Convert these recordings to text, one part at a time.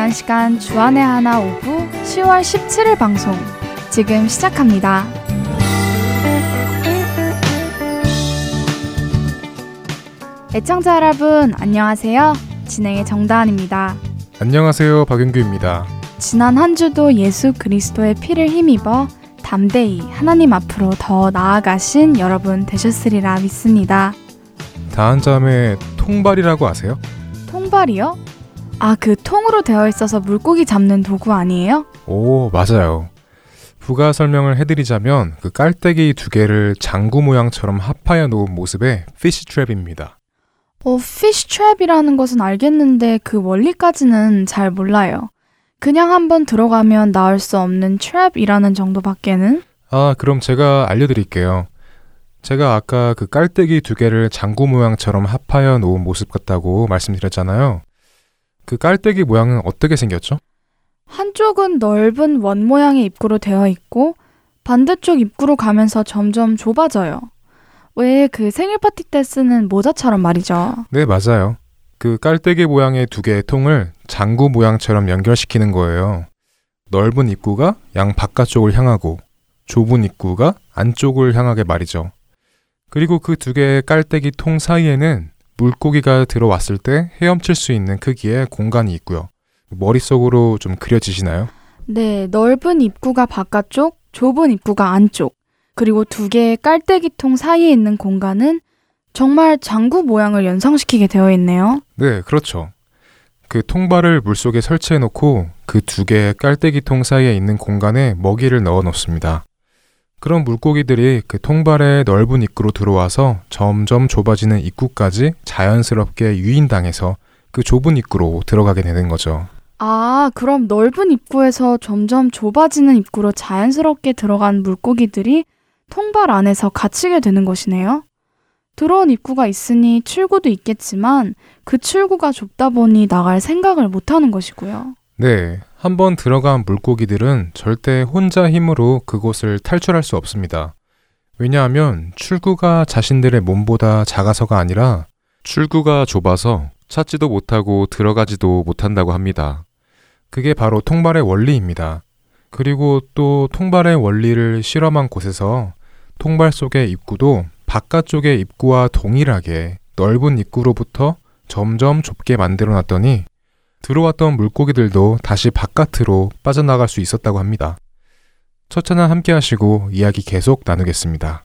위한 시간 주안의 하나 오부 10월 17일 방송 지금 시작합니다. 애청자 여러분 안녕하세요. 진행의 정다은입니다. 안녕하세요. 박윤규입니다. 지난 한 주도 예수 그리스도의 피를 힘입어 담대히 하나님 앞으로 더 나아가신 여러분 되셨으리라 믿습니다. 다한 점에 통발이라고 아세요? 통발이요? 아, 그 통으로 되어 있어서 물고기 잡는 도구 아니에요? 오, 맞아요. 부가 설명을 해드리자면 그 깔때기 두 개를 장구 모양처럼 합하여 놓은 모습의 fish trap입니다. 어, fish trap이라는 것은 알겠는데 그 원리까지는 잘 몰라요. 그냥 한번 들어가면 나올 수 없는 트랩이라는 정도밖에는? 아, 그럼 제가 알려드릴게요. 제가 아까 그 깔때기 두 개를 장구 모양처럼 합하여 놓은 모습 같다고 말씀드렸잖아요. 그 깔때기 모양은 어떻게 생겼죠? 한쪽은 넓은 원 모양의 입구로 되어 있고 반대쪽 입구로 가면서 점점 좁아져요. 왜 그 생일 파티 때 쓰는 모자처럼 말이죠. 네, 맞아요. 그 깔때기 모양의 두 개의 통을 장구 모양처럼 연결시키는 거예요. 넓은 입구가 양 바깥쪽을 향하고 좁은 입구가 안쪽을 향하게 말이죠. 그리고 그 두 개의 깔때기 통 사이에는 물고기가 들어왔을 때 헤엄칠 수 있는 크기의 공간이 있고요. 머릿속으로 좀 그려지시나요? 네, 넓은 입구가 바깥쪽, 좁은 입구가 안쪽, 그리고 두 개의 깔때기 통 사이에 있는 공간은 정말 장구 모양을 연상시키게 되어 있네요. 네, 그렇죠. 그 통발을 물속에 설치해 놓고 그 두 개의 깔때기 통 사이에 있는 공간에 먹이를 넣어 놓습니다. 그런 물고기들이 그 통발의 넓은 입구로 들어와서 점점 좁아지는 입구까지 자연스럽게 유인당해서 그 좁은 입구로 들어가게 되는 거죠. 아, 그럼 넓은 입구에서 점점 좁아지는 입구로 자연스럽게 들어간 물고기들이 통발 안에서 갇히게 되는 것이네요. 들어온 입구가 있으니 출구도 있겠지만 그 출구가 좁다 보니 나갈 생각을 못 하는 것이고요. 네. 한번 들어간 물고기들은 절대 혼자 힘으로 그곳을 탈출할 수 없습니다. 왜냐하면 출구가 자신들의 몸보다 작아서가 아니라 출구가 좁아서 찾지도 못하고 들어가지도 못한다고 합니다. 그게 바로 통발의 원리입니다. 그리고 또 통발의 원리를 실험한 곳에서 통발 속의 입구도 바깥쪽의 입구와 동일하게 넓은 입구로부터 점점 좁게 만들어 놨더니 들어왔던 물고기들도 다시 바깥으로 빠져나갈 수 있었다고 합니다. 첫 찬양 함께 하시고 이야기 계속 나누겠습니다.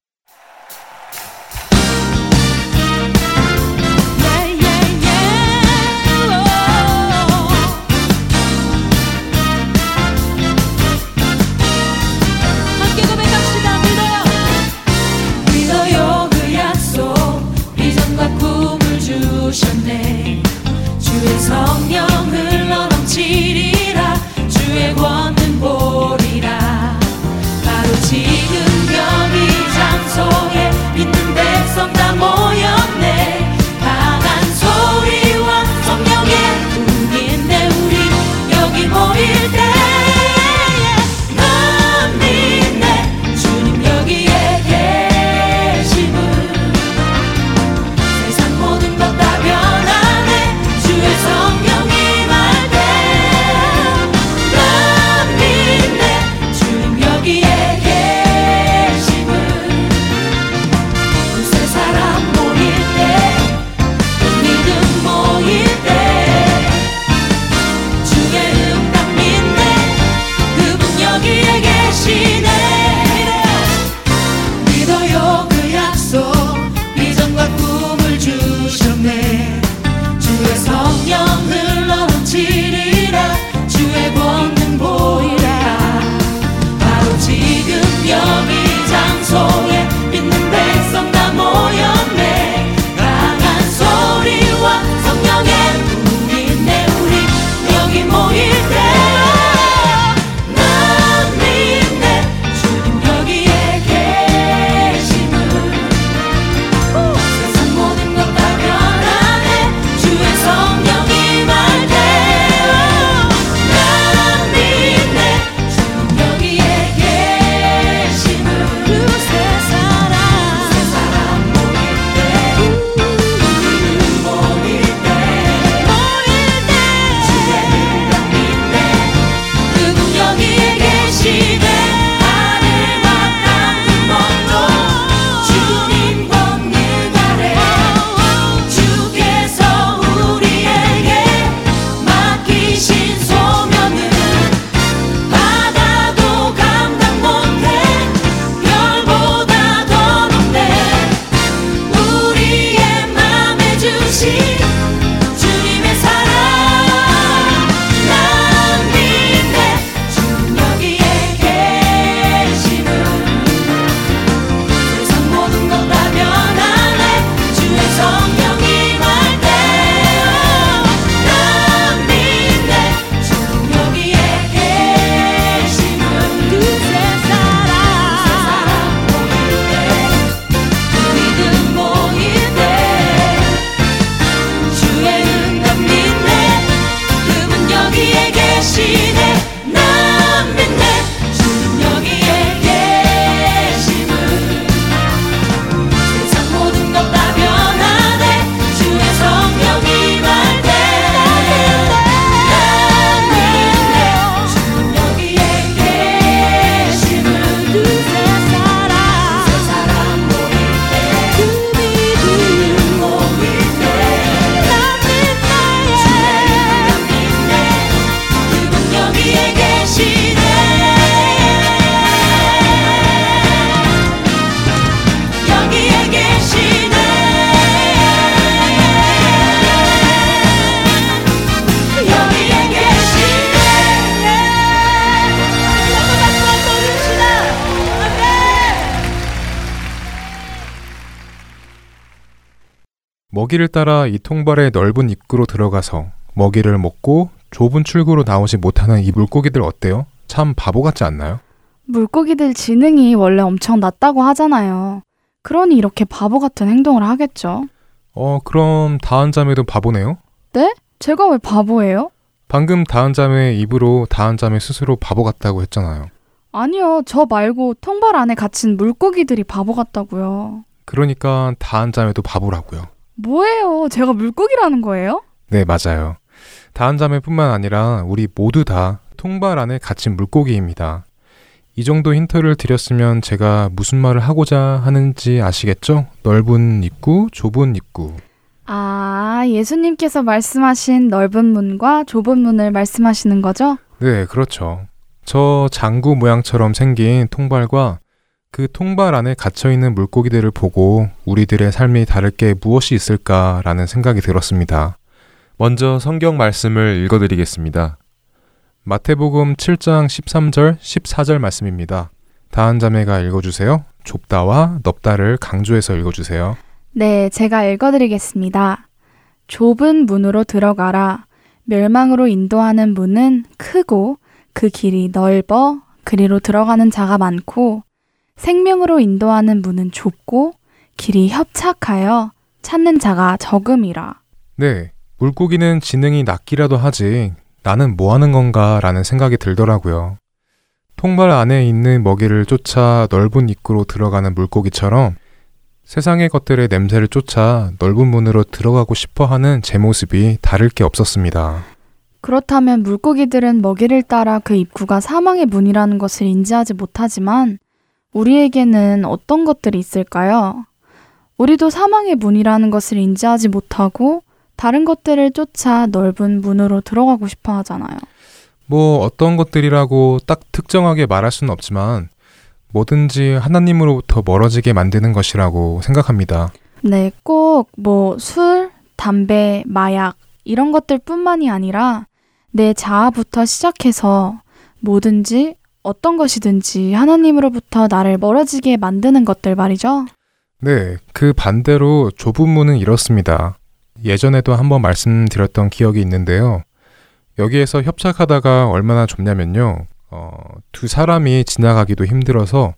먹이를 따라 이 통발의 넓은 입구로 들어가서 먹이를 먹고 좁은 출구로 나오지 못하는 이 물고기들 어때요? 참 바보 같지 않나요? 물고기들 지능이 원래 엄청 낮다고 하잖아요. 그러니 이렇게 바보 같은 행동을 하겠죠. 어, 그럼 다한 자매도 바보네요? 제가 왜 바보예요? 방금 다한 자매 입으로 다한 자매 스스로 바보 같다고 했잖아요. 아니요, 저 말고 통발 안에 갇힌 물고기들이 바보 같다고요. 그러니까 다한 자매도 바보라고요. 뭐예요? 제가 물고기라는 거예요? 네, 맞아요. 다한 자매뿐만 아니라 우리 모두 다 통발 안에 갇힌 물고기입니다. 이 정도 힌트를 드렸으면 제가 무슨 말을 하고자 하는지 아시겠죠? 넓은 입구, 좁은 입구. 아, 예수님께서 말씀하신 넓은 문과 좁은 문을 말씀하시는 거죠? 네, 그렇죠. 저 장구 모양처럼 생긴 통발과 그 통발 안에 갇혀 있는 물고기들을 보고 우리들의 삶이 다를 게 무엇이 있을까라는 생각이 들었습니다. 먼저 성경 말씀을 읽어드리겠습니다. 마태복음 7장 13절, 14절 말씀입니다. 다한 자매가 읽어주세요. 좁다와 넓다를 강조해서 읽어주세요. 네, 제가 읽어드리겠습니다. 좁은 문으로 들어가라. 멸망으로 인도하는 문은 크고 그 길이 넓어 그리로 들어가는 자가 많고 생명으로 인도하는 문은 좁고 길이 협착하여 찾는 자가 적음이라. 네, 물고기는 지능이 낮기라도 하지 나는 뭐 하는 건가 라는 생각이 들더라고요. 통발 안에 있는 먹이를 쫓아 넓은 입구로 들어가는 물고기처럼 세상의 것들의 냄새를 쫓아 넓은 문으로 들어가고 싶어 하는 제 모습이 다를 게 없었습니다. 그렇다면 물고기들은 먹이를 따라 그 입구가 사망의 문이라는 것을 인지하지 못하지만 우리에게는 어떤 것들이 있을까요? 우리도 사망의 문이라는 것을 인지하지 못하고 다른 것들을 쫓아 넓은 문으로 들어가고 싶어 하잖아요. 뭐 어떤 것들이라고 딱 특정하게 말할 수는 없지만 뭐든지 하나님으로부터 멀어지게 만드는 것이라고 생각합니다. 네, 꼭 뭐 술, 담배, 마약 이런 것들뿐만이 아니라 내 자아부터 시작해서 뭐든지 어떤 것이든지 하나님으로부터 나를 멀어지게 만드는 것들 말이죠. 네, 그 반대로 좁은 문은 이렇습니다. 예전에도 한번 말씀드렸던 기억이 있는데요. 여기에서 협착하다가 얼마나 좁냐면요. 어, 두 사람이 지나가기도 힘들어서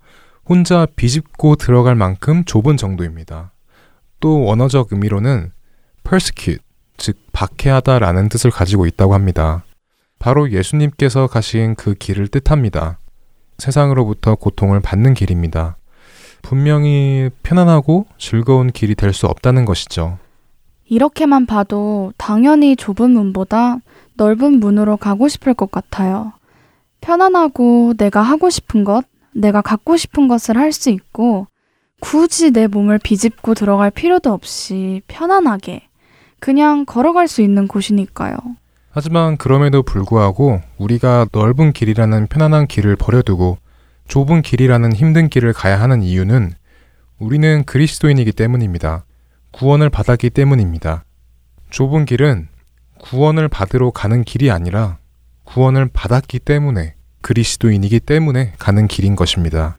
혼자 비집고 들어갈 만큼 좁은 정도입니다. 또 원어적 의미로는 persecute, 즉 박해하다라는 뜻을 가지고 있다고 합니다. 바로 예수님께서 가신 그 길을 뜻합니다. 세상으로부터 고통을 받는 길입니다. 분명히 편안하고 즐거운 길이 될 수 없다는 것이죠. 이렇게만 봐도 당연히 좁은 문보다 넓은 문으로 가고 싶을 것 같아요. 편안하고 내가 하고 싶은 것, 내가 갖고 싶은 것을 할 수 있고 굳이 내 몸을 비집고 들어갈 필요도 없이 편안하게 그냥 걸어갈 수 있는 곳이니까요. 하지만 그럼에도 불구하고 우리가 넓은 길이라는 편안한 길을 버려두고 좁은 길이라는 힘든 길을 가야 하는 이유는 우리는 그리스도인이기 때문입니다. 구원을 받았기 때문입니다. 좁은 길은 구원을 받으러 가는 길이 아니라 구원을 받았기 때문에 그리스도인이기 때문에 가는 길인 것입니다.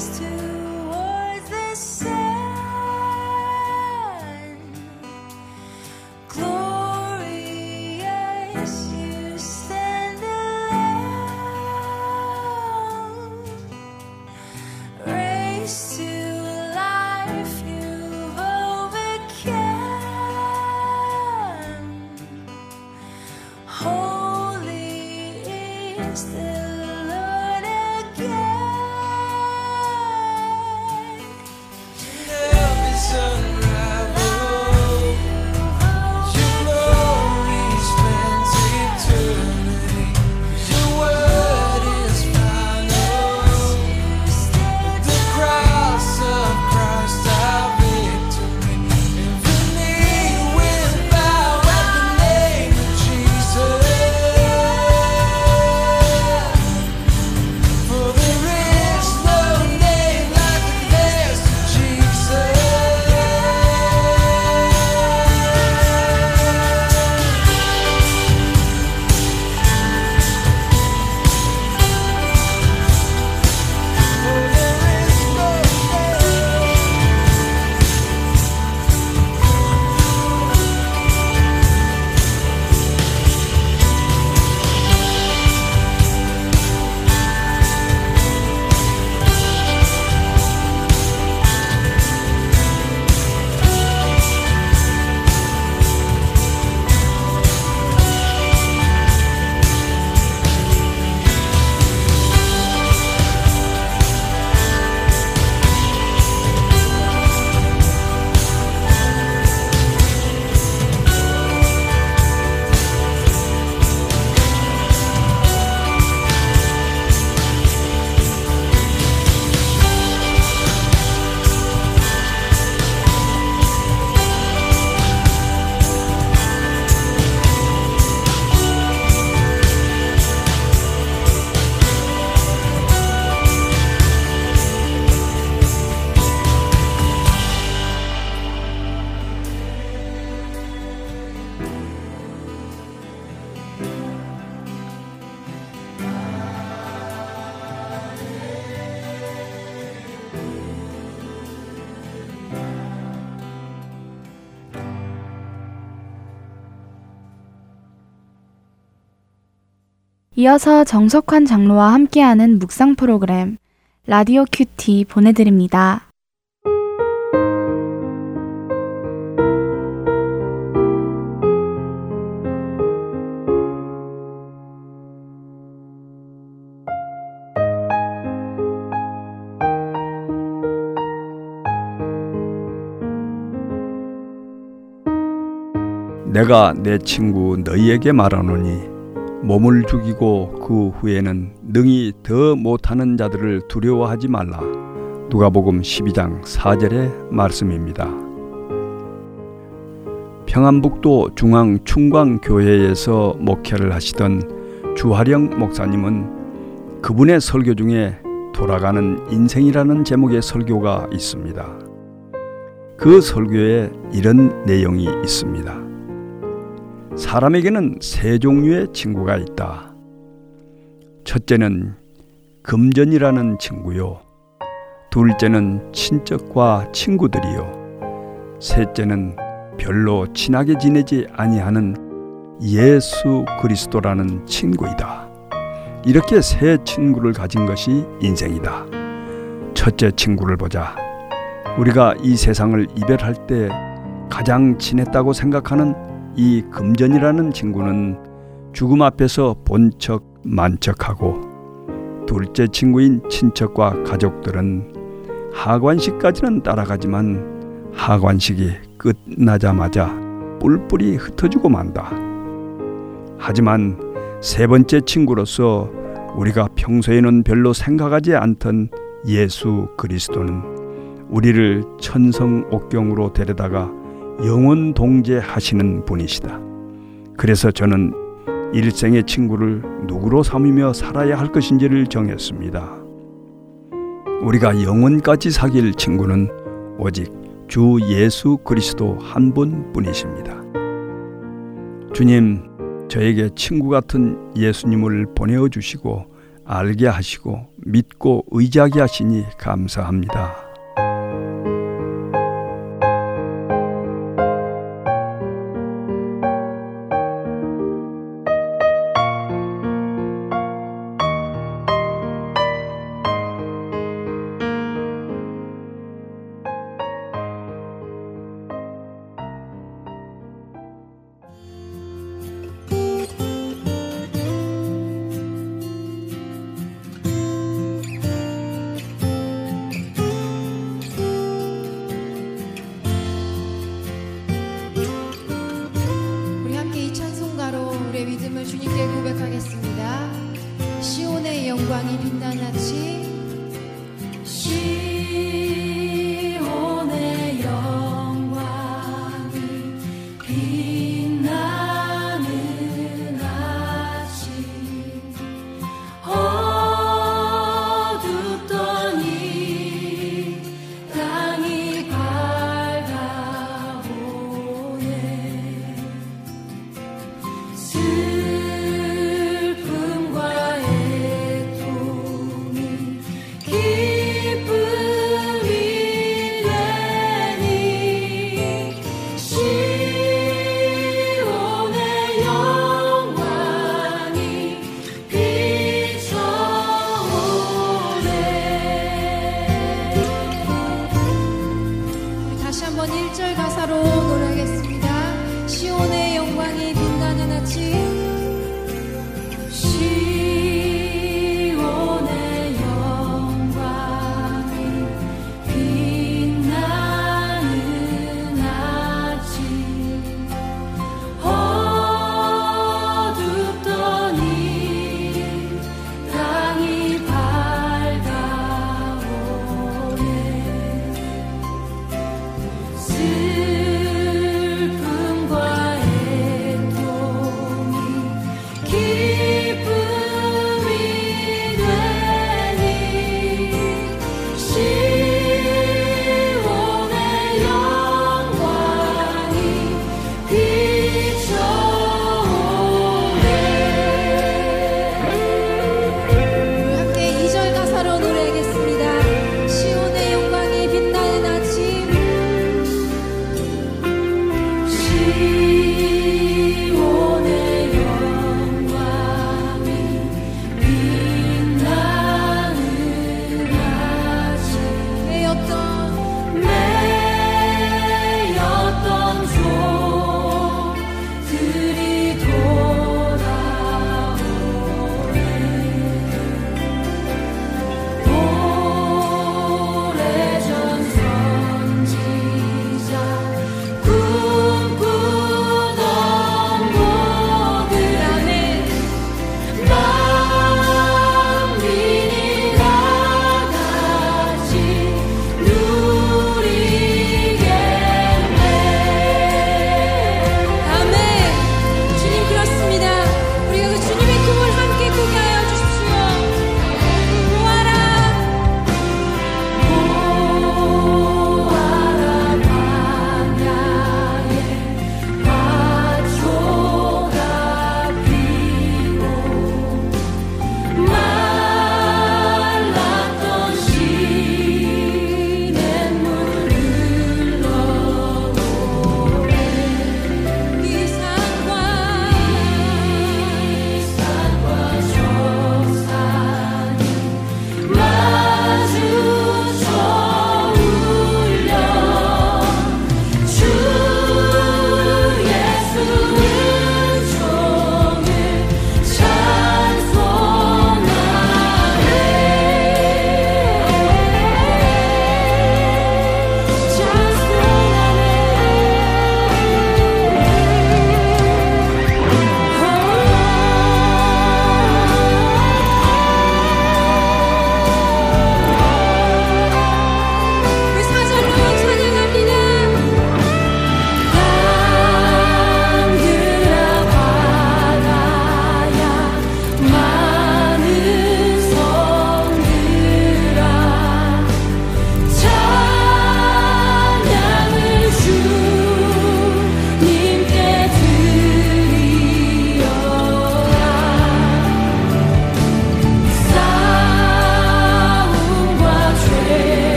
to 이어서 정석환 장로와 함께하는 묵상 프로그램 라디오 큐티 보내드립니다. 내가 내 친구 너희에게 말하노니 몸을 죽이고 그 후에는 능히 더 못하는 자들을 두려워하지 말라. 누가복음 12장 4절의 말씀입니다. 평안북도 중앙 충광교회에서 목회를 하시던 주하령 목사님은 그분의 설교 중에 돌아가는 인생이라는 제목의 설교가 있습니다. 그 설교에 이런 내용이 있습니다. 사람에게는 세 종류의 친구가 있다. 첫째는 금전이라는 친구요. 둘째는 친척과 친구들이요. 셋째는 별로 친하게 지내지 아니하는 예수 그리스도라는 친구이다. 이렇게 세 친구를 가진 것이 인생이다. 첫째 친구를 보자. 우리가 이 세상을 이별할 때 가장 친했다고 생각하는 이 금전이라는 친구는 죽음 앞에서 본척 만척하고 둘째 친구인 친척과 가족들은 하관식까지는 따라가지만 하관식이 끝나자마자 뿔뿔이 흩어지고 만다. 하지만 세 번째 친구로서 우리가 평소에는 별로 생각하지 않던 예수 그리스도는 우리를 천성옥경으로 데려다가 영원 동제하시는 분이시다. 그래서 저는 일생의 친구를 누구로 삼으며 살아야 할 것인지를 정했습니다. 우리가 영원까지 사귈 친구는 오직 주 예수 그리스도 한 분뿐이십니다. 주님, 저에게 친구 같은 예수님을 보내어 주시고 알게 하시고 믿고 의지하게 하시니 감사합니다.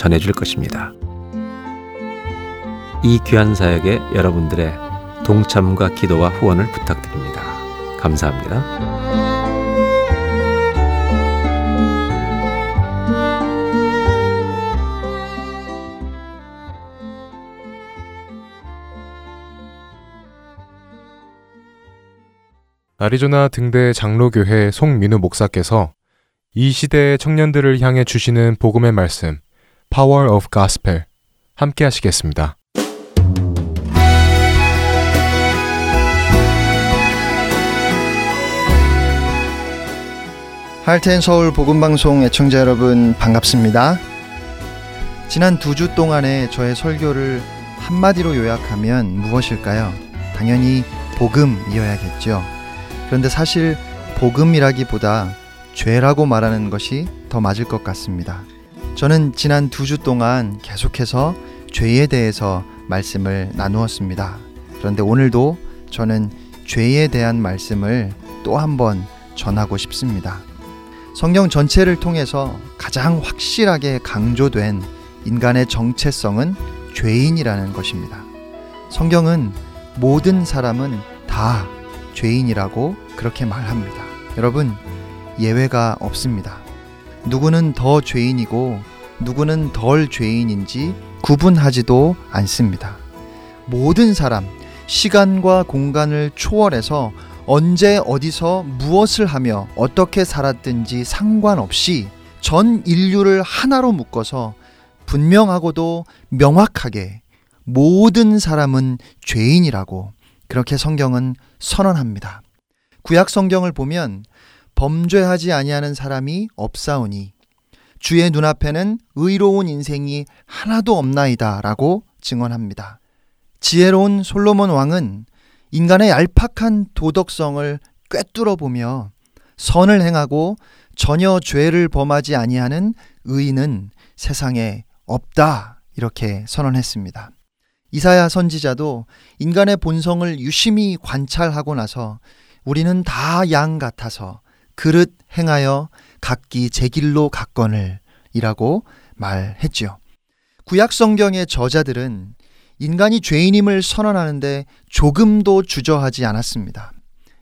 전해줄 것입니다. 이 귀한 사역에 여러분들의 동참과 기도와 후원을 부탁드립니다. 감사합니다. 아리조나 등대 장로교회 송민우 목사께서 이 시대의 청년들을 향해 주시는 복음의 말씀 Power of Gospel 함께 하시겠습니다. 할텐 서울 복음방송 애청자 여러분 반갑습니다. 지난 두 주 동안의 저의 설교를 한마디로 요약하면 무엇일까요? 당연히 복음이어야겠죠. 그런데 사실 복음이라기보다 죄라고 말하는 것이 더 맞을 것 같습니다. 저는 지난 두 주 동안 계속해서 죄에 대해서 말씀을 나누었습니다. 그런데 오늘도 저는 죄에 대한 말씀을 또 한 번 전하고 싶습니다. 성경 전체를 통해서 가장 확실하게 강조된 인간의 정체성은 죄인이라는 것입니다. 성경은 모든 사람은 다 죄인이라고 그렇게 말합니다. 여러분, 예외가 없습니다. 누구는 더 죄인이고 누구는 덜 죄인인지 구분하지도 않습니다. 모든 사람, 시간과 공간을 초월해서 언제 어디서 무엇을 하며 어떻게 살았든지 상관없이 전 인류를 하나로 묶어서 분명하고도 명확하게 모든 사람은 죄인이라고 그렇게 성경은 선언합니다. 구약 성경을 보면 범죄하지 아니하는 사람이 없사오니 주의 눈앞에는 의로운 인생이 하나도 없나이다 라고 증언합니다. 지혜로운 솔로몬 왕은 인간의 얄팍한 도덕성을 꿰뚫어 보며 선을 행하고 전혀 죄를 범하지 아니하는 의인은 세상에 없다 이렇게 선언했습니다. 이사야 선지자도 인간의 본성을 유심히 관찰하고 나서 우리는 다 양 같아서 그릇 행하여 각기 제 길로 갔거늘 이라고 말했지요. 구약 성경의 저자들은 인간이 죄인임을 선언하는데 조금도 주저하지 않았습니다.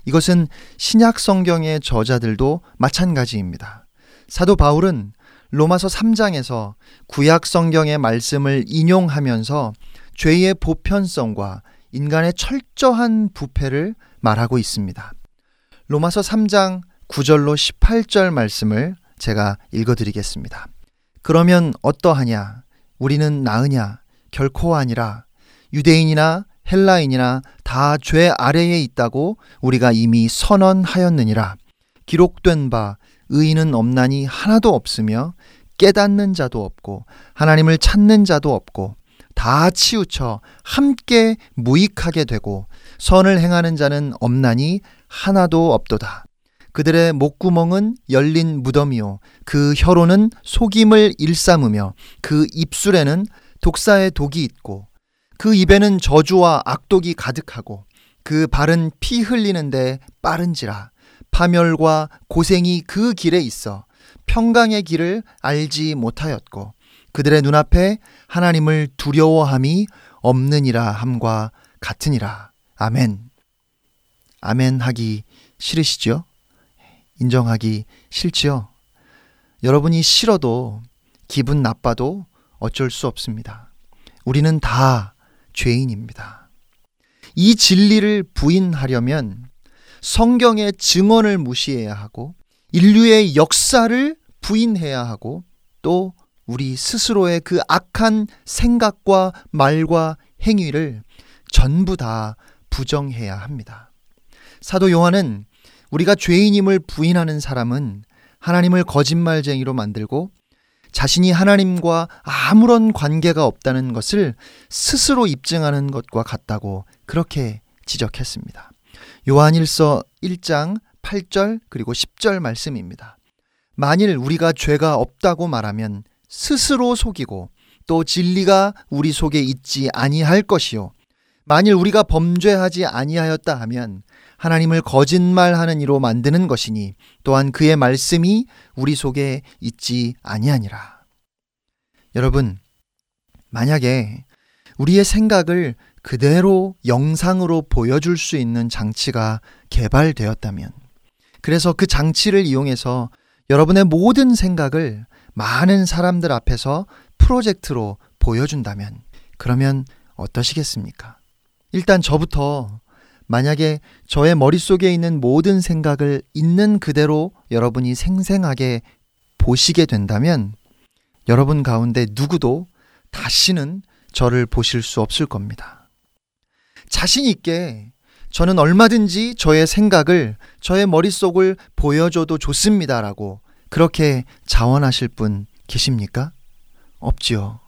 이것은 신약 성경의 저자들도 마찬가지입니다. 사도 바울은 로마서 3장에서 구약 성경의 말씀을 인용하면서 죄의 보편성과 인간의 철저한 부패를 말하고 있습니다. 로마서 3장 9절로 18절 말씀을 제가 읽어드리겠습니다. 그러면 어떠하냐? 우리는 나으냐? 결코 아니라 유대인이나 헬라인이나 다 죄 아래에 있다고 우리가 이미 선언하였느니라. 기록된 바 의인은 없나니 하나도 없으며 깨닫는 자도 없고 하나님을 찾는 자도 없고 다 치우쳐 함께 무익하게 되고 선을 행하는 자는 없나니 하나도 없도다. 그들의 목구멍은 열린 무덤이요 그 혀로는 속임을 일삼으며 그 입술에는 독사의 독이 있고 그 입에는 저주와 악독이 가득하고 그 발은 피 흘리는데 빠른지라 파멸과 고생이 그 길에 있어 평강의 길을 알지 못하였고 그들의 눈앞에 하나님을 두려워함이 없느니라 함과 같으니라. 아멘. 아멘 하기 싫으시죠? 인정하기 싫지요? 여러분이 싫어도 기분 나빠도 어쩔 수 없습니다. 우리는 다 죄인입니다. 이 진리를 부인하려면 성경의 증언을 무시해야 하고 인류의 역사를 부인해야 하고 또 우리 스스로의 그 악한 생각과 말과 행위를 전부 다 부정해야 합니다. 사도 요한은 우리가 죄인임을 부인하는 사람은 하나님을 거짓말쟁이로 만들고 자신이 하나님과 아무런 관계가 없다는 것을 스스로 입증하는 것과 같다고 그렇게 지적했습니다. 요한일서 1장 8절 그리고 10절 말씀입니다. 만일 우리가 죄가 없다고 말하면 스스로 속이고 또 진리가 우리 속에 있지 아니할 것이요 만일 우리가 범죄하지 아니하였다 하면 하나님을 거짓말하는 이로 만드는 것이니 또한 그의 말씀이 우리 속에 있지 아니하니라. 여러분, 만약에 우리의 생각을 그대로 영상으로 보여줄 수 있는 장치가 개발되었다면, 그래서 그 장치를 이용해서 여러분의 모든 생각을 많은 사람들 앞에서 프로젝트로 보여준다면, 그러면 어떠시겠습니까? 일단 저부터 만약에 저의 머릿속에 있는 모든 생각을 있는 그대로 여러분이 생생하게 보시게 된다면 여러분 가운데 누구도 다시는 저를 보실 수 없을 겁니다. 자신 있게 저는 얼마든지 저의 생각을 저의 머릿속을 보여줘도 좋습니다라고 그렇게 자원하실 분 계십니까? 없지요.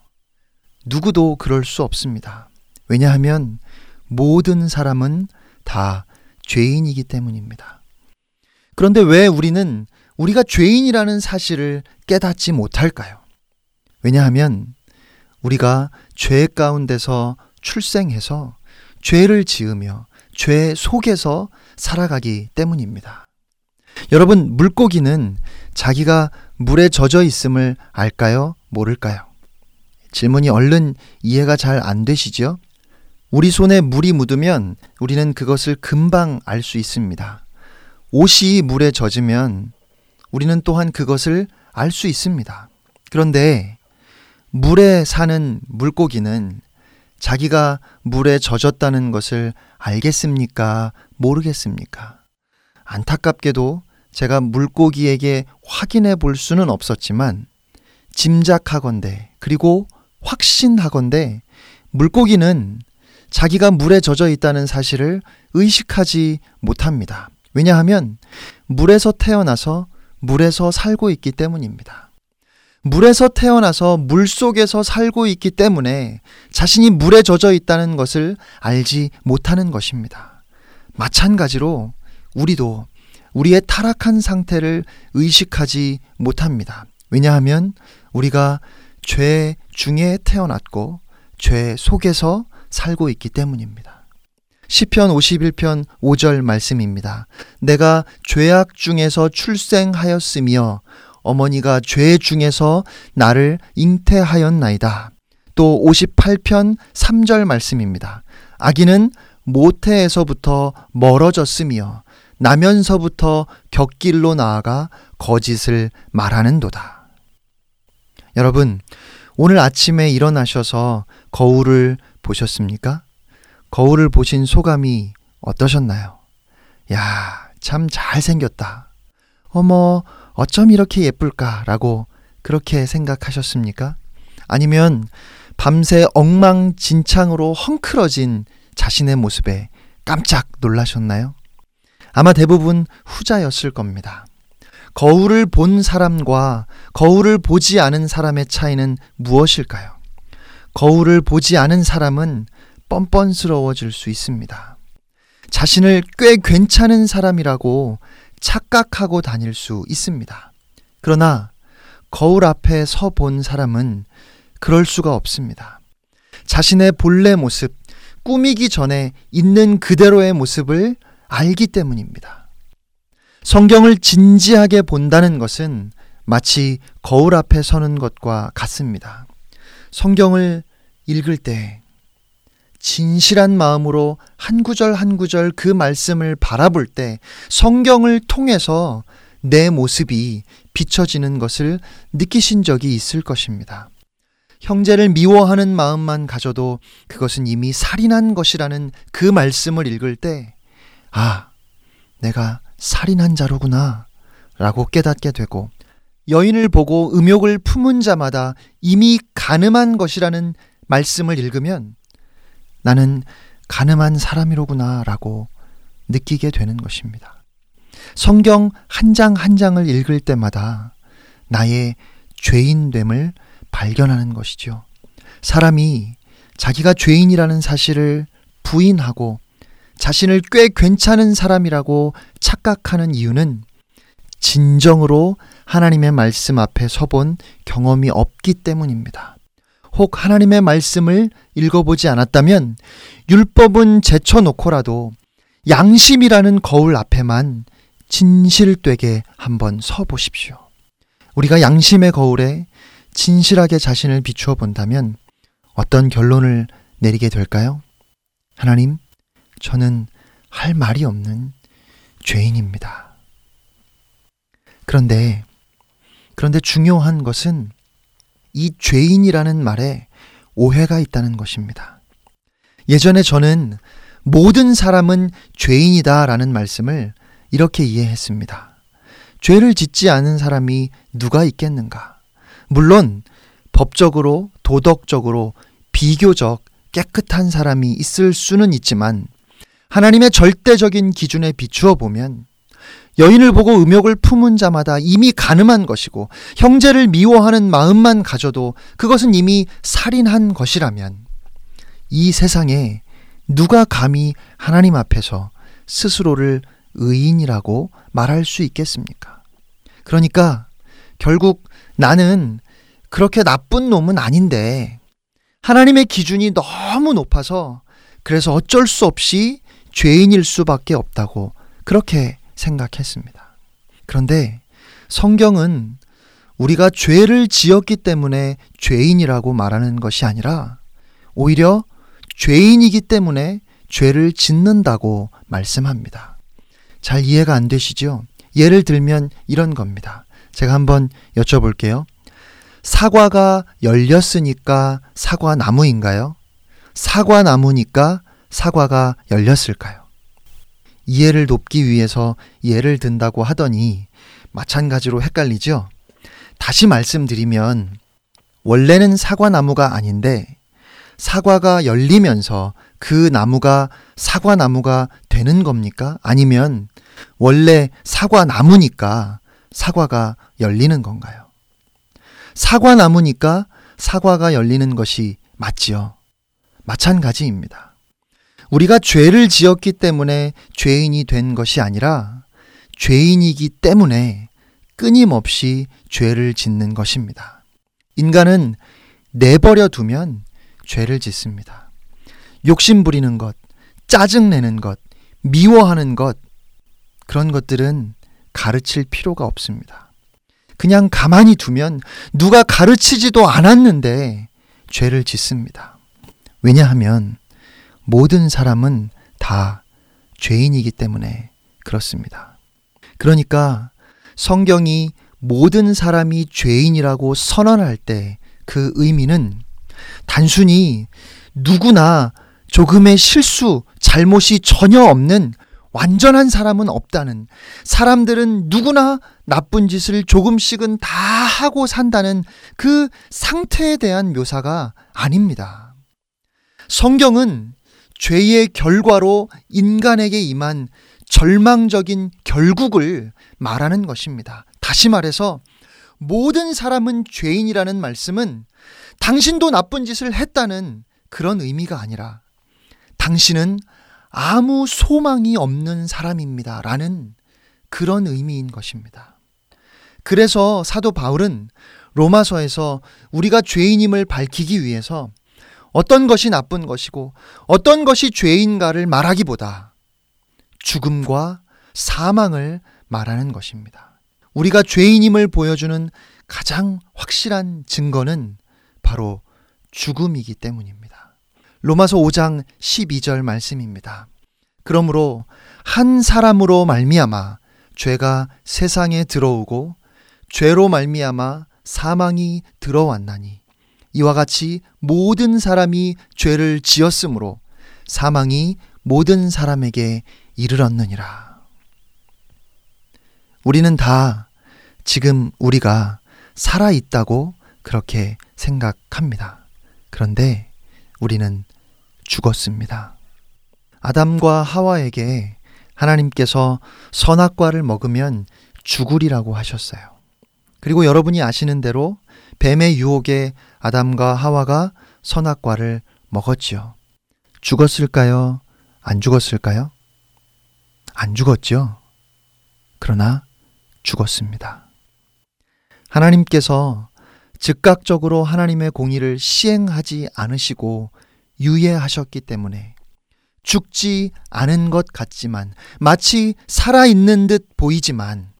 누구도 그럴 수 없습니다. 왜냐하면 모든 사람은 다 죄인이기 때문입니다. 그런데 왜 우리는 우리가 죄인이라는 사실을 깨닫지 못할까요? 왜냐하면 우리가 죄 가운데서 출생해서 죄를 지으며 죄 속에서 살아가기 때문입니다. 여러분, 물고기는 자기가 물에 젖어 있음을 알까요? 모를까요? 질문이 얼른 이해가 잘 안 되시죠? 우리 손에 물이 묻으면 우리는 그것을 금방 알 수 있습니다. 옷이 물에 젖으면 우리는 또한 그것을 알 수 있습니다. 그런데 물에 사는 물고기는 자기가 물에 젖었다는 것을 알겠습니까? 모르겠습니까? 안타깝게도 제가 물고기에게 확인해 볼 수는 없었지만 짐작하건대 그리고 확신하건대 물고기는 자기가 물에 젖어 있다는 사실을 의식하지 못합니다. 왜냐하면 물에서 태어나서 물에서 살고 있기 때문입니다. 물에서 태어나서 물 속에서 살고 있기 때문에 자신이 물에 젖어 있다는 것을 알지 못하는 것입니다. 마찬가지로 우리도 우리의 타락한 상태를 의식하지 못합니다. 왜냐하면 우리가 죄 중에 태어났고 죄 속에서 살고 있기 때문입니다. 시편 51편 5절 말씀입니다. 내가 죄악 중에서 출생하였으며 어머니가 죄 중에서 나를 잉태하였나이다. 또 58편 3절 말씀입니다. 아기는 모태에서부터 멀어졌으며 나면서부터 격길로 나아가 거짓을 말하는도다. 여러분, 오늘 아침에 일어나셔서 거울을 보셨습니까? 거울을 보신 소감이 어떠셨나요? 야, 참 잘생겼다. 어머, 어쩜 이렇게 예쁠까라고 그렇게 생각하셨습니까? 아니면 밤새 엉망진창으로 헝클어진 자신의 모습에 깜짝 놀라셨나요? 아마 대부분 후자였을 겁니다. 거울을 본 사람과 거울을 보지 않은 사람의 차이는 무엇일까요? 거울을 보지 않은 사람은 뻔뻔스러워질 수 있습니다. 자신을 꽤 괜찮은 사람이라고 착각하고 다닐 수 있습니다. 그러나 거울 앞에 서 본 사람은 그럴 수가 없습니다. 자신의 본래 모습, 꾸미기 전에 있는 그대로의 모습을 알기 때문입니다. 성경을 진지하게 본다는 것은 마치 거울 앞에 서는 것과 같습니다. 성경을 읽을 때 진실한 마음으로 한 구절 한 구절 그 말씀을 바라볼 때 성경을 통해서 내 모습이 비춰지는 것을 느끼신 적이 있을 것입니다. 형제를 미워하는 마음만 가져도 그것은 이미 살인한 것이라는 그 말씀을 읽을 때, 아, 내가 살인한 자로구나, 라고 깨닫게 되고, 여인을 보고 음욕을 품은 자마다 이미 가늠한 것이라는 말씀을 읽으면 나는 가늠한 사람이로구나 라고 느끼게 되는 것입니다. 성경 한 장 한 장을 읽을 때마다 나의 죄인됨을 발견하는 것이죠. 사람이 자기가 죄인이라는 사실을 부인하고 자신을 꽤 괜찮은 사람이라고 착각하는 이유는 진정으로 하나님의 말씀 앞에 서본 경험이 없기 때문입니다. 혹 하나님의 말씀을 읽어보지 않았다면 율법은 제쳐놓고라도 양심이라는 거울 앞에만 진실되게 한번 서 보십시오. 우리가 양심의 거울에 진실하게 자신을 비추어 본다면 어떤 결론을 내리게 될까요? 하나님, 저는 할 말이 없는 죄인입니다. 그런데, 그런데 중요한 것은 이 죄인이라는 말에 오해가 있다는 것입니다. 예전에 저는 모든 사람은 죄인이다 라는 말씀을 이렇게 이해했습니다. 죄를 짓지 않은 사람이 누가 있겠는가? 물론 법적으로, 도덕적으로 비교적 깨끗한 사람이 있을 수는 있지만 하나님의 절대적인 기준에 비추어 보면 여인을 보고 음욕을 품은 자마다 이미 가늠한 것이고 형제를 미워하는 마음만 가져도 그것은 이미 살인한 것이라면 이 세상에 누가 감히 하나님 앞에서 스스로를 의인이라고 말할 수 있겠습니까? 그러니까 결국 나는 그렇게 나쁜 놈은 아닌데 하나님의 기준이 너무 높아서 그래서 어쩔 수 없이 죄인일 수밖에 없다고 그렇게 생각했습니다. 그런데 성경은 우리가 죄를 지었기 때문에 죄인이라고 말하는 것이 아니라 오히려 죄인이기 때문에 죄를 짓는다고 말씀합니다. 잘 이해가 안 되시죠? 예를 들면 이런 겁니다. 제가 한번 여쭤볼게요. 사과가 열렸으니까 사과 나무인가요? 사과 나무니까 사과가 열렸을까요? 이해를 돕기 위해서 예를 든다고 하더니 마찬가지로 헷갈리죠? 다시 말씀드리면 원래는 사과나무가 아닌데 사과가 열리면서 그 나무가 사과나무가 되는 겁니까? 아니면 원래 사과나무니까 사과가 열리는 건가요? 사과나무니까 사과가 열리는 것이 맞지요. 마찬가지입니다. 우리가 죄를 지었기 때문에 죄인이 된 것이 아니라 죄인이기 때문에 끊임없이 죄를 짓는 것입니다. 인간은 내버려 두면 죄를 짓습니다. 욕심 부리는 것, 짜증내는 것, 미워하는 것, 그런 것들은 가르칠 필요가 없습니다. 그냥 가만히 두면 누가 가르치지도 않았는데 죄를 짓습니다. 왜냐하면 모든 사람은 다 죄인이기 때문에 그렇습니다. 그러니까 성경이 모든 사람이 죄인이라고 선언할 때 그 의미는 단순히 누구나 조금의 실수, 잘못이 전혀 없는 완전한 사람은 없다는 사람들은 누구나 나쁜 짓을 조금씩은 다 하고 산다는 그 상태에 대한 묘사가 아닙니다. 성경은 죄의 결과로 인간에게 임한 절망적인 결국을 말하는 것입니다. 다시 말해서 모든 사람은 죄인이라는 말씀은 당신도 나쁜 짓을 했다는 그런 의미가 아니라 당신은 아무 소망이 없는 사람입니다. 라는 그런 의미인 것입니다. 그래서 사도 바울은 로마서에서 우리가 죄인임을 밝히기 위해서 어떤 것이 나쁜 것이고 어떤 것이 죄인가를 말하기보다 죽음과 사망을 말하는 것입니다. 우리가 죄인임을 보여주는 가장 확실한 증거는 바로 죽음이기 때문입니다. 로마서 5장 12절 말씀입니다. 그러므로 한 사람으로 말미암아 죄가 세상에 들어오고 죄로 말미암아 사망이 들어왔나니 이와 같이 모든 사람이 죄를 지었으므로 사망이 모든 사람에게 이르렀느니라. 우리는 다 지금 우리가 살아 있다고 그렇게 생각합니다. 그런데 우리는 죽었습니다. 아담과 하와에게 하나님께서 선악과를 먹으면 죽으리라고 하셨어요. 그리고 여러분이 아시는 대로 뱀의 유혹에 아담과 하와가 선악과를 먹었지요. 죽었을까요? 안 죽었을까요? 안 죽었죠. 그러나 죽었습니다. 하나님께서 즉각적으로 하나님의 공의를 시행하지 않으시고 유예하셨기 때문에 죽지 않은 것 같지만 마치 살아있는 듯 보이지만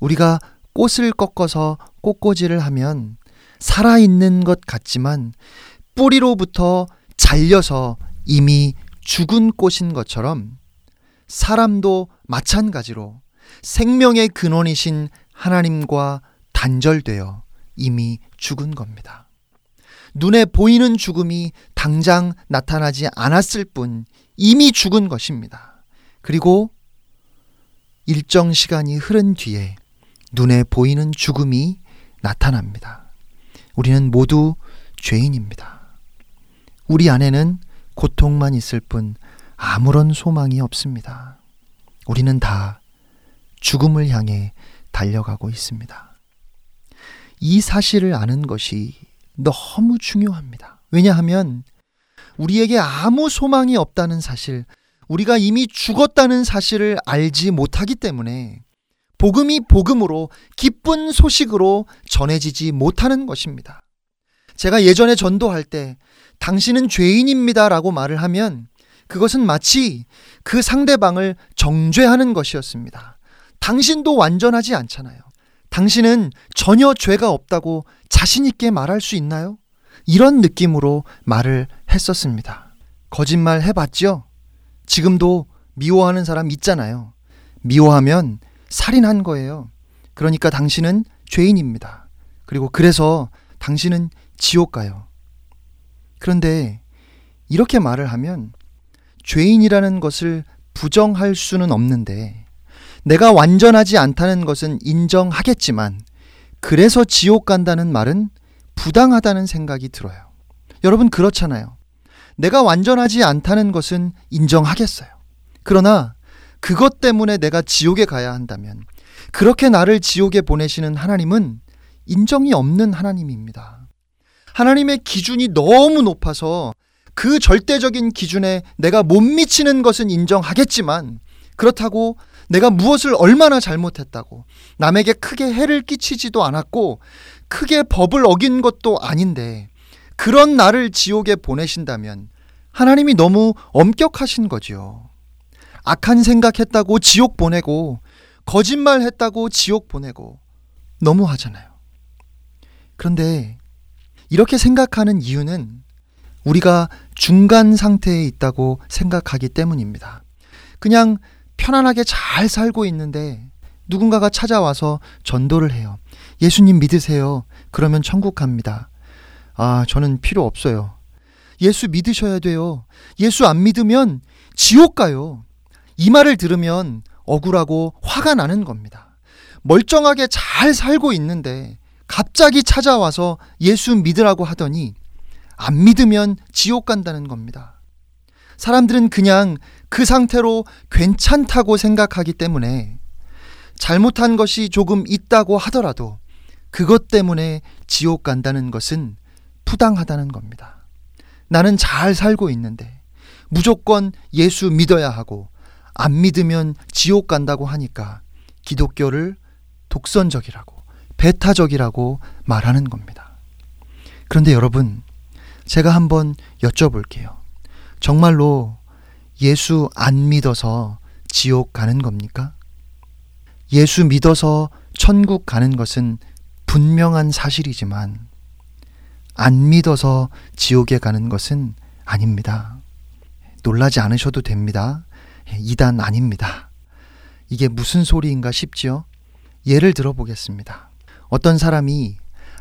우리가 꽃을 꺾어서 꽃꽂이를 하면 살아있는 것 같지만 뿌리로부터 잘려서 이미 죽은 꽃인 것처럼 사람도 마찬가지로 생명의 근원이신 하나님과 단절되어 이미 죽은 겁니다. 눈에 보이는 죽음이 당장 나타나지 않았을 뿐 이미 죽은 것입니다. 그리고 일정 시간이 흐른 뒤에 눈에 보이는 죽음이 나타납니다. 우리는 모두 죄인입니다. 우리 안에는 고통만 있을 뿐 아무런 소망이 없습니다. 우리는 다 죽음을 향해 달려가고 있습니다. 이 사실을 아는 것이 너무 중요합니다. 왜냐하면 우리에게 아무 소망이 없다는 사실, 우리가 이미 죽었다는 사실을 알지 못하기 때문에 복음이 복음으로 기쁜 소식으로 전해지지 못하는 것입니다. 제가 예전에 전도할 때 당신은 죄인입니다 라고 말을 하면 그것은 마치 그 상대방을 정죄하는 것이었습니다. 당신도 완전하지 않잖아요. 당신은 전혀 죄가 없다고 자신있게 말할 수 있나요? 이런 느낌으로 말을 했었습니다. 거짓말 해봤죠? 지금도 미워하는 사람 있잖아요. 미워하면 살인한 거예요. 그러니까 당신은 죄인입니다. 그리고 그래서 당신은 지옥 가요. 그런데 이렇게 말을 하면 죄인이라는 것을 부정할 수는 없는데 내가 완전하지 않다는 것은 인정하겠지만 그래서 지옥 간다는 말은 부당하다는 생각이 들어요. 여러분 그렇잖아요. 내가 완전하지 않다는 것은 인정하겠어요. 그러나 그것 때문에 내가 지옥에 가야 한다면 그렇게 나를 지옥에 보내시는 하나님은 인정이 없는 하나님입니다. 하나님의 기준이 너무 높아서 그 절대적인 기준에 내가 못 미치는 것은 인정하겠지만 그렇다고 내가 무엇을 얼마나 잘못했다고 남에게 크게 해를 끼치지도 않았고 크게 법을 어긴 것도 아닌데 그런 나를 지옥에 보내신다면 하나님이 너무 엄격하신 거지요. 악한 생각했다고 지옥 보내고 거짓말 했다고 지옥 보내고 너무 하잖아요. 그런데 이렇게 생각하는 이유는 우리가 중간 상태에 있다고 생각하기 때문입니다. 그냥 편안하게 잘 살고 있는데 누군가가 찾아와서 전도를 해요. 예수님 믿으세요. 그러면 천국 갑니다. 아, 저는 필요 없어요. 예수 믿으셔야 돼요. 예수 안 믿으면 지옥 가요. 이 말을 들으면 억울하고 화가 나는 겁니다. 멀쩡하게 잘 살고 있는데 갑자기 찾아와서 예수 믿으라고 하더니 안 믿으면 지옥 간다는 겁니다. 사람들은 그냥 그 상태로 괜찮다고 생각하기 때문에 잘못한 것이 조금 있다고 하더라도 그것 때문에 지옥 간다는 것은 부당하다는 겁니다. 나는 잘 살고 있는데 무조건 예수 믿어야 하고 안 믿으면 지옥 간다고 하니까 기독교를 독선적이라고 배타적이라고 말하는 겁니다. 그런데 여러분, 제가 한번 여쭤볼게요. 정말로 예수 안 믿어서 지옥 가는 겁니까? 예수 믿어서 천국 가는 것은 분명한 사실이지만 안 믿어서 지옥에 가는 것은 아닙니다. 놀라지 않으셔도 됩니다. 이단 아닙니다. 이게 무슨 소리인가 싶지요? 예를 들어보겠습니다. 어떤 사람이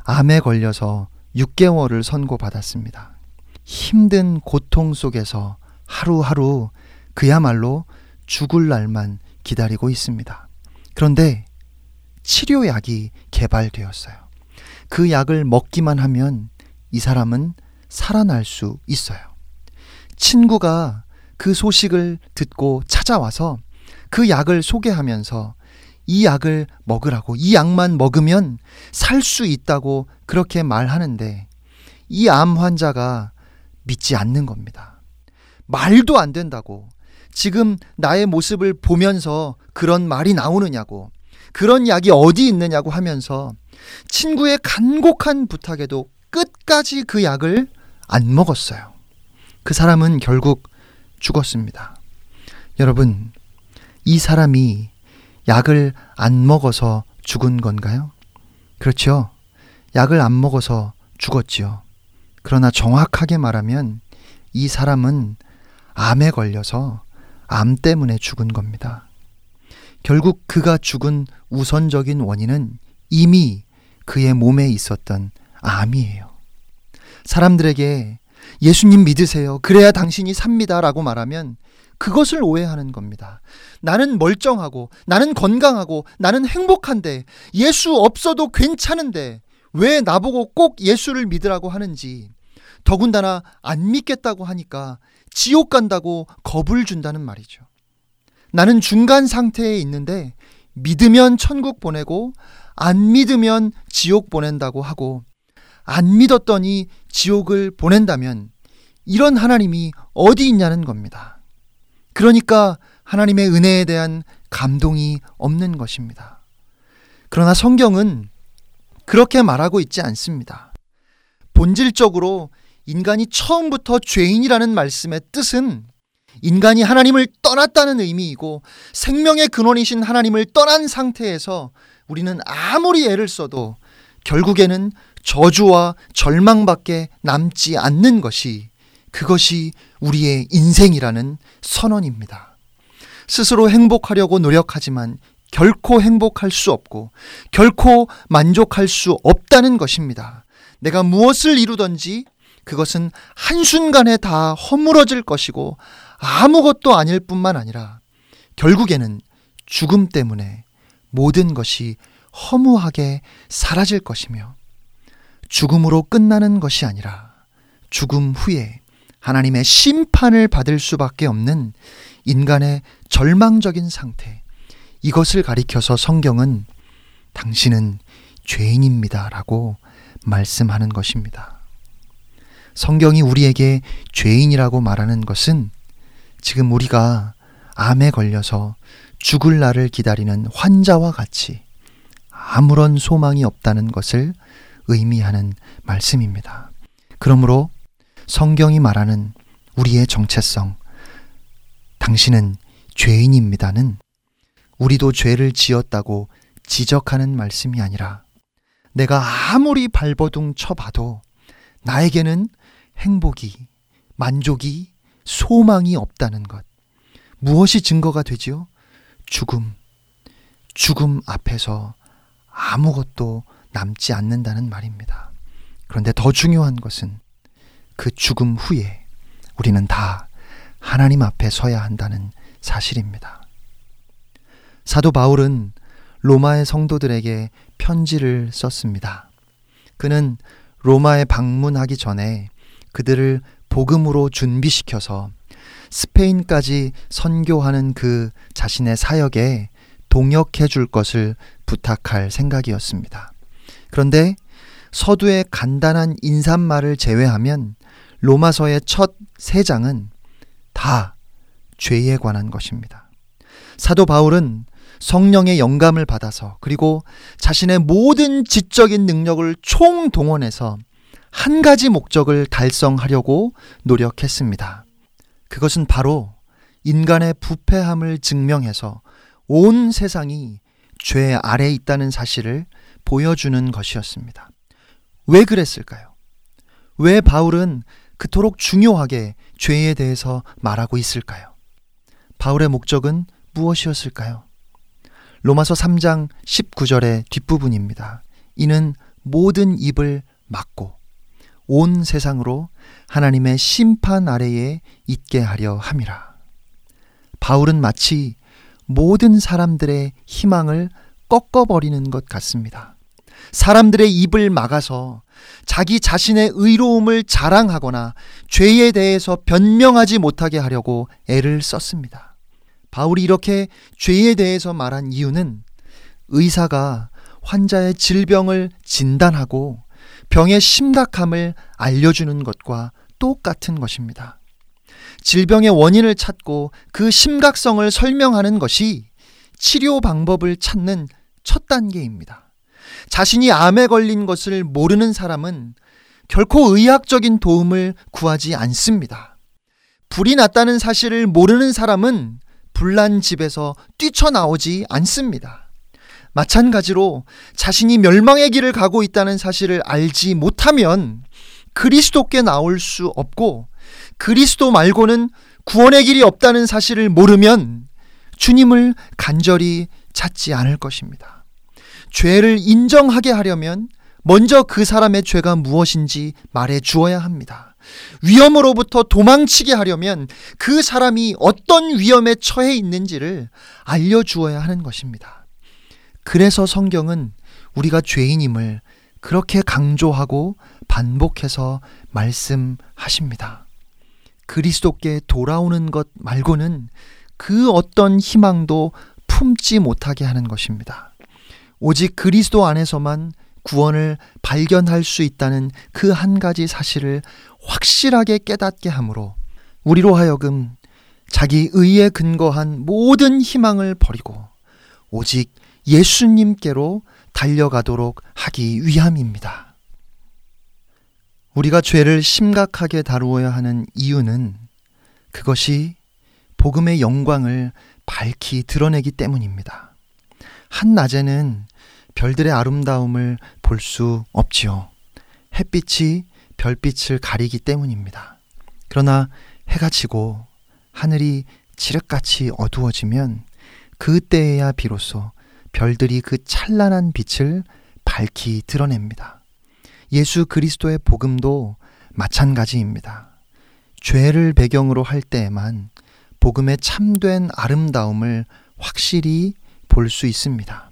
암에 걸려서 6개월을 선고받았습니다. 힘든 고통 속에서 하루하루 그야말로 죽을 날만 기다리고 있습니다. 그런데 치료약이 개발되었어요. 그 약을 먹기만 하면 이 사람은 살아날 수 있어요. 친구가 그 소식을 듣고 찾아와서 그 약을 소개하면서 이 약을 먹으라고 이 약만 먹으면 살 수 있다고 그렇게 말하는데 이 암 환자가 믿지 않는 겁니다. 말도 안 된다고. 지금 나의 모습을 보면서 그런 말이 나오느냐고. 그런 약이 어디 있느냐고 하면서 친구의 간곡한 부탁에도 끝까지 그 약을 안 먹었어요. 그 사람은 결국 죽었습니다. 여러분, 이 사람이 약을 안 먹어서 죽은 건가요? 그렇죠. 약을 안 먹어서 죽었지요. 그러나 정확하게 말하면 이 사람은 암에 걸려서 암 때문에 죽은 겁니다. 결국 그가 죽은 우선적인 원인은 이미 그의 몸에 있었던 암이에요. 사람들에게 예수님 믿으세요. 그래야 당신이 삽니다. 라고 말하면 그것을 오해하는 겁니다. 나는 멀쩡하고, 나는 건강하고, 나는 행복한데, 예수 없어도 괜찮은데, 왜 나보고 꼭 예수를 믿으라고 하는지, 더군다나 안 믿겠다고 하니까 지옥 간다고 겁을 준다는 말이죠. 나는 중간 상태에 있는데, 믿으면 천국 보내고, 안 믿으면 지옥 보낸다고 하고, 안 믿었더니 지옥을 보낸다면, 이런 하나님이 어디 있냐는 겁니다. 그러니까 하나님의 은혜에 대한 감동이 없는 것입니다. 그러나 성경은 그렇게 말하고 있지 않습니다. 본질적으로 인간이 처음부터 죄인이라는 말씀의 뜻은 인간이 하나님을 떠났다는 의미이고 생명의 근원이신 하나님을 떠난 상태에서 우리는 아무리 애를 써도 결국에는 저주와 절망밖에 남지 않는 것이 그것이 우리의 인생이라는 선언입니다. 스스로 행복하려고 노력하지만 결코 행복할 수 없고 결코 만족할 수 없다는 것입니다. 내가 무엇을 이루든지 그것은 한순간에 다 허물어질 것이고 아무것도 아닐 뿐만 아니라 결국에는 죽음 때문에 모든 것이 허무하게 사라질 것이며 죽음으로 끝나는 것이 아니라 죽음 후에 하나님의 심판을 받을 수밖에 없는 인간의 절망적인 상태. 이것을 가리켜서 성경은 당신은 죄인입니다. 라고 말씀하는 것입니다. 성경이 우리에게 죄인이라고 말하는 것은 지금 우리가 암에 걸려서 죽을 날을 기다리는 환자와 같이 아무런 소망이 없다는 것을 의미하는 말씀입니다. 그러므로 성경이 말하는 우리의 정체성, 당신은 죄인입니다는 우리도 죄를 지었다고 지적하는 말씀이 아니라 내가 아무리 발버둥 쳐봐도 나에게는 행복이, 만족이, 소망이 없다는 것. 무엇이 증거가 되지요? 죽음. 죽음 앞에서 아무것도 남지 않는다는 말입니다. 그런데 더 중요한 것은 그 죽음 후에 우리는 다 하나님 앞에 서야 한다는 사실입니다. 사도 바울은 로마의 성도들에게 편지를 썼습니다. 그는 로마에 방문하기 전에 그들을 복음으로 준비시켜서 스페인까지 선교하는 그 자신의 사역에 동역해 줄 것을 부탁할 생각이었습니다. 그런데 서두의 간단한 인사말을 제외하면 로마서의 첫 세 장은 다 죄에 관한 것입니다. 사도 바울은 성령의 영감을 받아서 그리고 자신의 모든 지적인 능력을 총동원해서 한 가지 목적을 달성하려고 노력했습니다. 그것은 바로 인간의 부패함을 증명해서 온 세상이 죄 아래 있다는 사실을 보여주는 것이었습니다. 왜 그랬을까요? 왜 바울은 그토록 중요하게 죄에 대해서 말하고 있을까요? 바울의 목적은 무엇이었을까요? 로마서 3장 19절의 뒷부분입니다. 이는 모든 입을 막고 온 세상으로 하나님의 심판 아래에 있게 하려 함이라. 바울은 마치 모든 사람들의 희망을 꺾어버리는 것 같습니다. 사람들의 입을 막아서 자기 자신의 의로움을 자랑하거나 죄에 대해서 변명하지 못하게 하려고 애를 썼습니다. 바울이 이렇게 죄에 대해서 말한 이유는 의사가 환자의 질병을 진단하고 병의 심각함을 알려주는 것과 똑같은 것입니다. 질병의 원인을 찾고 그 심각성을 설명하는 것이 치료 방법을 찾는 첫 단계입니다. 자신이 암에 걸린 것을 모르는 사람은 결코 의학적인 도움을 구하지 않습니다. 불이 났다는 사실을 모르는 사람은 불난 집에서 뛰쳐나오지 않습니다. 마찬가지로 자신이 멸망의 길을 가고 있다는 사실을 알지 못하면 그리스도께 나올 수 없고 그리스도 말고는 구원의 길이 없다는 사실을 모르면 주님을 간절히 찾지 않을 것입니다. 죄를 인정하게 하려면 먼저 그 사람의 죄가 무엇인지 말해 주어야 합니다. 위험으로부터 도망치게 하려면 그 사람이 어떤 위험에 처해 있는지를 알려 주어야 하는 것입니다. 그래서 성경은 우리가 죄인임을 그렇게 강조하고 반복해서 말씀하십니다. 그리스도께 돌아오는 것 말고는 그 어떤 희망도 품지 못하게 하는 것입니다. 오직 그리스도 안에서만 구원을 발견할 수 있다는 그 한 가지 사실을 확실하게 깨닫게 하므로 우리로 하여금 자기 의에 근거한 모든 희망을 버리고 오직 예수님께로 달려가도록 하기 위함입니다. 우리가 죄를 심각하게 다루어야 하는 이유는 그것이 복음의 영광을 밝히 드러내기 때문입니다. 한낮에는 별들의 아름다움을 볼 수 없지요. 햇빛이 별빛을 가리기 때문입니다. 그러나 해가 지고 하늘이 칠흑같이 어두워지면 그때에야 비로소 별들이 그 찬란한 빛을 밝히 드러냅니다. 예수 그리스도의 복음도 마찬가지입니다. 죄를 배경으로 할 때에만 복음의 참된 아름다움을 확실히 볼 수 있습니다.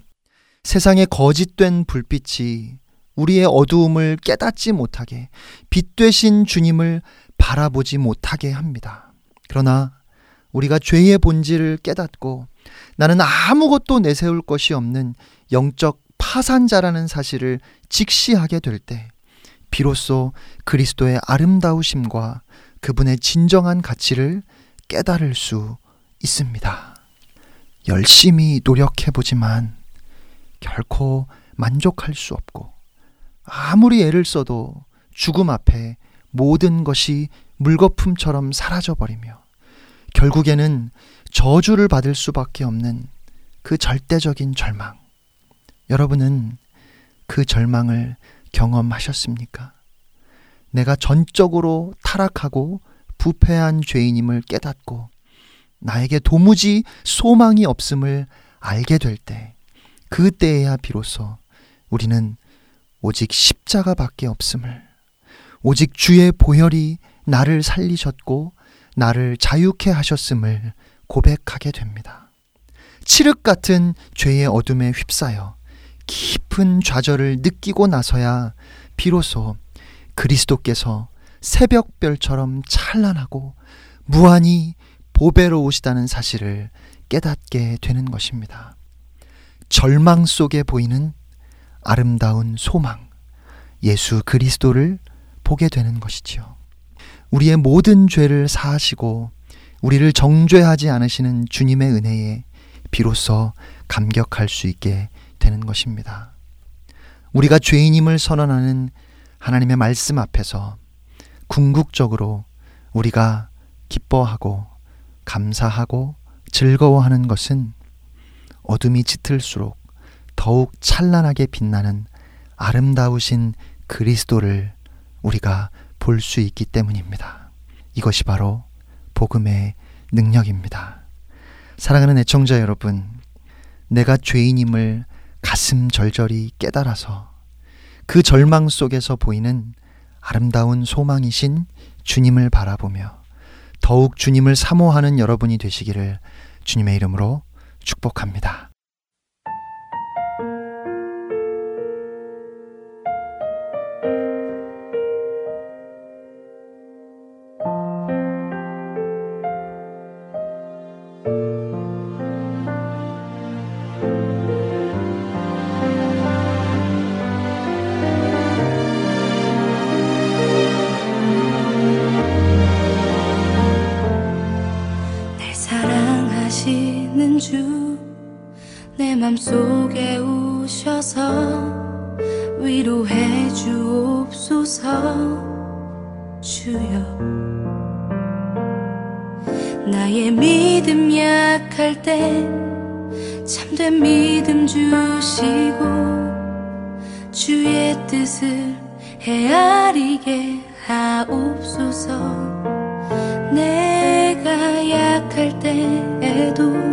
세상의 거짓된 불빛이 우리의 어두움을 깨닫지 못하게 빛 되신 주님을 바라보지 못하게 합니다. 그러나 우리가 죄의 본질을 깨닫고 나는 아무것도 내세울 것이 없는 영적 파산자라는 사실을 직시하게 될 때 비로소 그리스도의 아름다우심과 그분의 진정한 가치를 깨달을 수 있습니다. 열심히 노력해보지만 결코 만족할 수 없고 아무리 애를 써도 죽음 앞에 모든 것이 물거품처럼 사라져버리며 결국에는 저주를 받을 수밖에 없는 그 절대적인 절망. 여러분은 그 절망을 경험하셨습니까? 내가 전적으로 타락하고 부패한 죄인임을 깨닫고 나에게 도무지 소망이 없음을 알게 될 때, 그때에야 비로소 우리는 오직 십자가밖에 없음을, 오직 주의 보혈이 나를 살리셨고 나를 자유케 하셨음을 고백하게 됩니다. 칠흑 같은 죄의 어둠에 휩싸여 깊은 좌절을 느끼고 나서야 비로소 그리스도께서 새벽별처럼 찬란하고 무한히 보배로우시다는 사실을 깨닫게 되는 것입니다. 절망 속에 보이는 아름다운 소망, 예수 그리스도를 보게 되는 것이지요. 우리의 모든 죄를 사하시고 우리를 정죄하지 않으시는 주님의 은혜에 비로소 감격할 수 있게 되는 것입니다. 우리가 죄인임을 선언하는 하나님의 말씀 앞에서 궁극적으로 우리가 기뻐하고 감사하고 즐거워하는 것은 어둠이 짙을수록 더욱 찬란하게 빛나는 아름다우신 그리스도를 우리가 볼 수 있기 때문입니다. 이것이 바로 복음의 능력입니다. 사랑하는 애청자 여러분, 내가 죄인임을 가슴 절절히 깨달아서 그 절망 속에서 보이는 아름다운 소망이신 주님을 바라보며 더욱 주님을 사모하는 여러분이 되시기를 주님의 이름으로 축복합니다. 맘속에 오셔서 위로해 주옵소서. 주여 나의 믿음 약할 때 참된 믿음 주시고 주의 뜻을 헤아리게 하옵소서. 내가 약할 때에도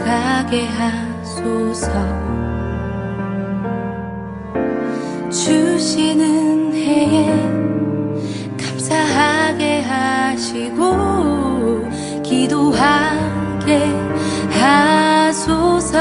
나가게 하소서. 주시는 해에 감사하게 하시고 기도하게 하소서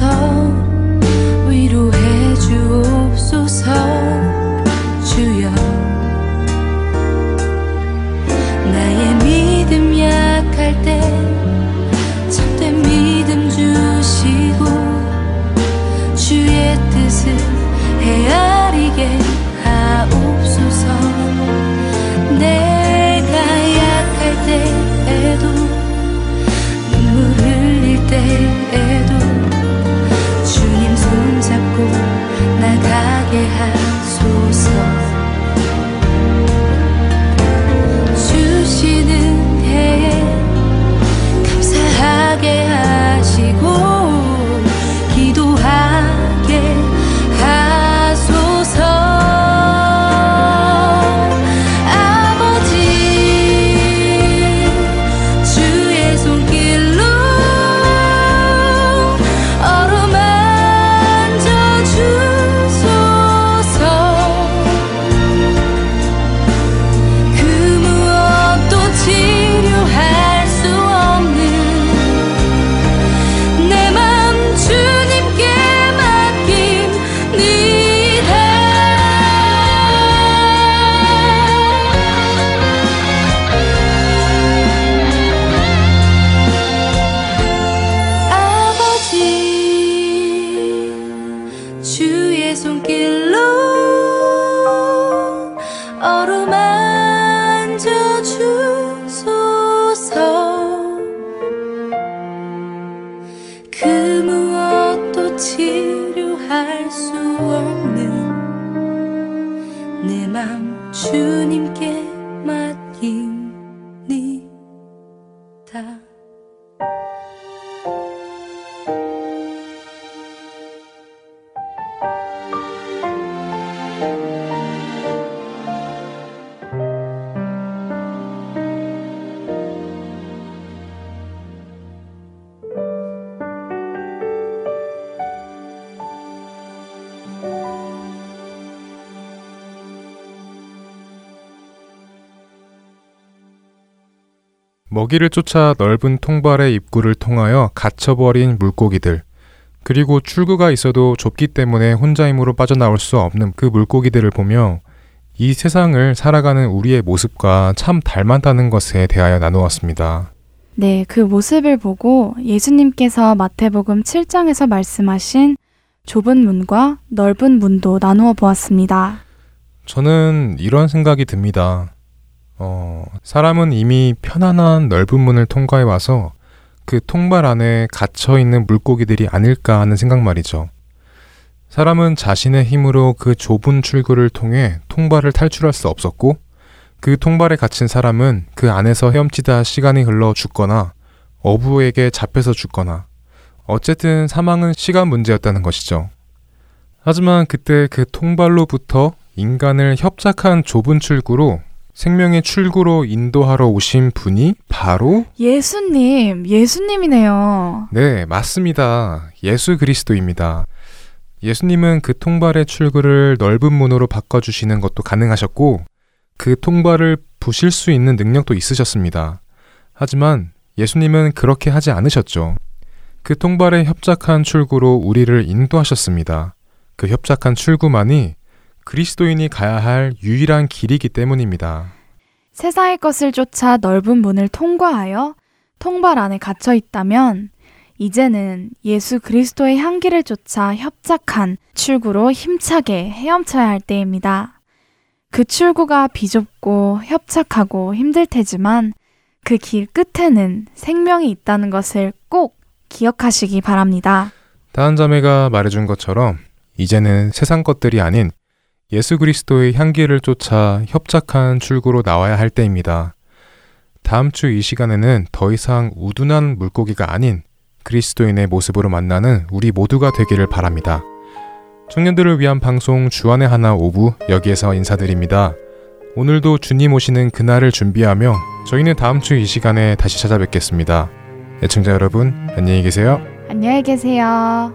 오 먹이를 쫓아 넓은 통발의 입구를 통하여 갇혀버린 물고기들, 그리고 출구가 있어도 좁기 때문에 혼자 힘으로 빠져나올 수 없는 그 물고기들을 보며 이 세상을 살아가는 우리의 모습과 참 닮았다는 것에 대하여 나누었습니다. 네, 그 모습을 보고 예수님께서 마태복음 7장에서 말씀하신 좁은 문과 넓은 문도 나누어 보았습니다. 저는 이런 생각이 듭니다. 어, 사람은 이미 편안한 넓은 문을 통과해 와서 그 통발 안에 갇혀 있는 물고기들이 아닐까 하는 생각 말이죠. 사람은 자신의 힘으로 그 좁은 출구를 통해 통발을 탈출할 수 없었고, 그 통발에 갇힌 사람은 그 안에서 헤엄치다 시간이 흘러 죽거나, 어부에게 잡혀서 죽거나, 어쨌든 사망은 시간 문제였다는 것이죠. 하지만 그때 그 통발로부터 인간을 협착한 좁은 출구로 생명의 출구로 인도하러 오신 분이 바로 예수님, 예수님이네요. 네, 맞습니다. 예수 그리스도입니다. 예수님은 그 통발의 출구를 넓은 문으로 바꿔주시는 것도 가능하셨고, 그 통발을 부실 수 있는 능력도 있으셨습니다. 하지만 예수님은 그렇게 하지 않으셨죠. 그 통발의 협착한 출구로 우리를 인도하셨습니다. 그 협착한 출구만이 그리스도인이 가야 할 유일한 길이기 때문입니다. 세상의 것을 쫓아 넓은 문을 통과하여 통발 안에 갇혀 있다면 이제는 예수 그리스도의 향기를 쫓아 협착한 출구로 힘차게 헤엄쳐야 할 때입니다. 그 출구가 비좁고 협착하고 힘들 테지만 그 길 끝에는 생명이 있다는 것을 꼭 기억하시기 바랍니다. 다한 자매가 말해준 것처럼 이제는 세상 것들이 아닌 예수 그리스도의 향기를 쫓아 협착한 출구로 나와야 할 때입니다. 다음 주 이 시간에는 더 이상 우둔한 물고기가 아닌 그리스도인의 모습으로 만나는 우리 모두가 되기를 바랍니다. 청년들을 위한 방송 주안의 하나 오부 여기에서 인사드립니다. 오늘도 주님 오시는 그날을 준비하며 저희는 다음 주 이 시간에 다시 찾아뵙겠습니다. 애청자 여러분, 안녕히 계세요. 안녕히 계세요.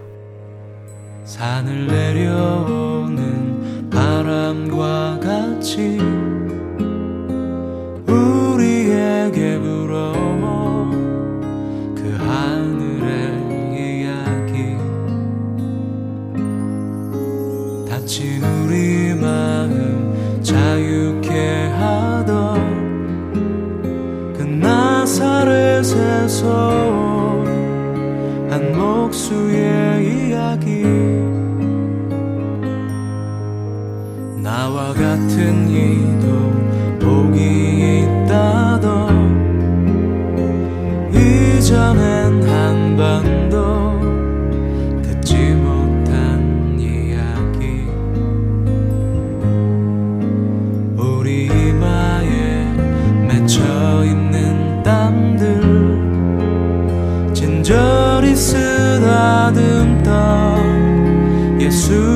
산을 내려오는 바람과 같이 우리에게 불어온 그 하늘의 이야기. 다친 우리 마음 자유케 하던 그 나사렛에서 같은 이도 복이 있다던 이전엔 한 번도 듣지 못한 이야기. 우리 이마에 맺혀 있는 땀들 진절이 쓰다듬던 예수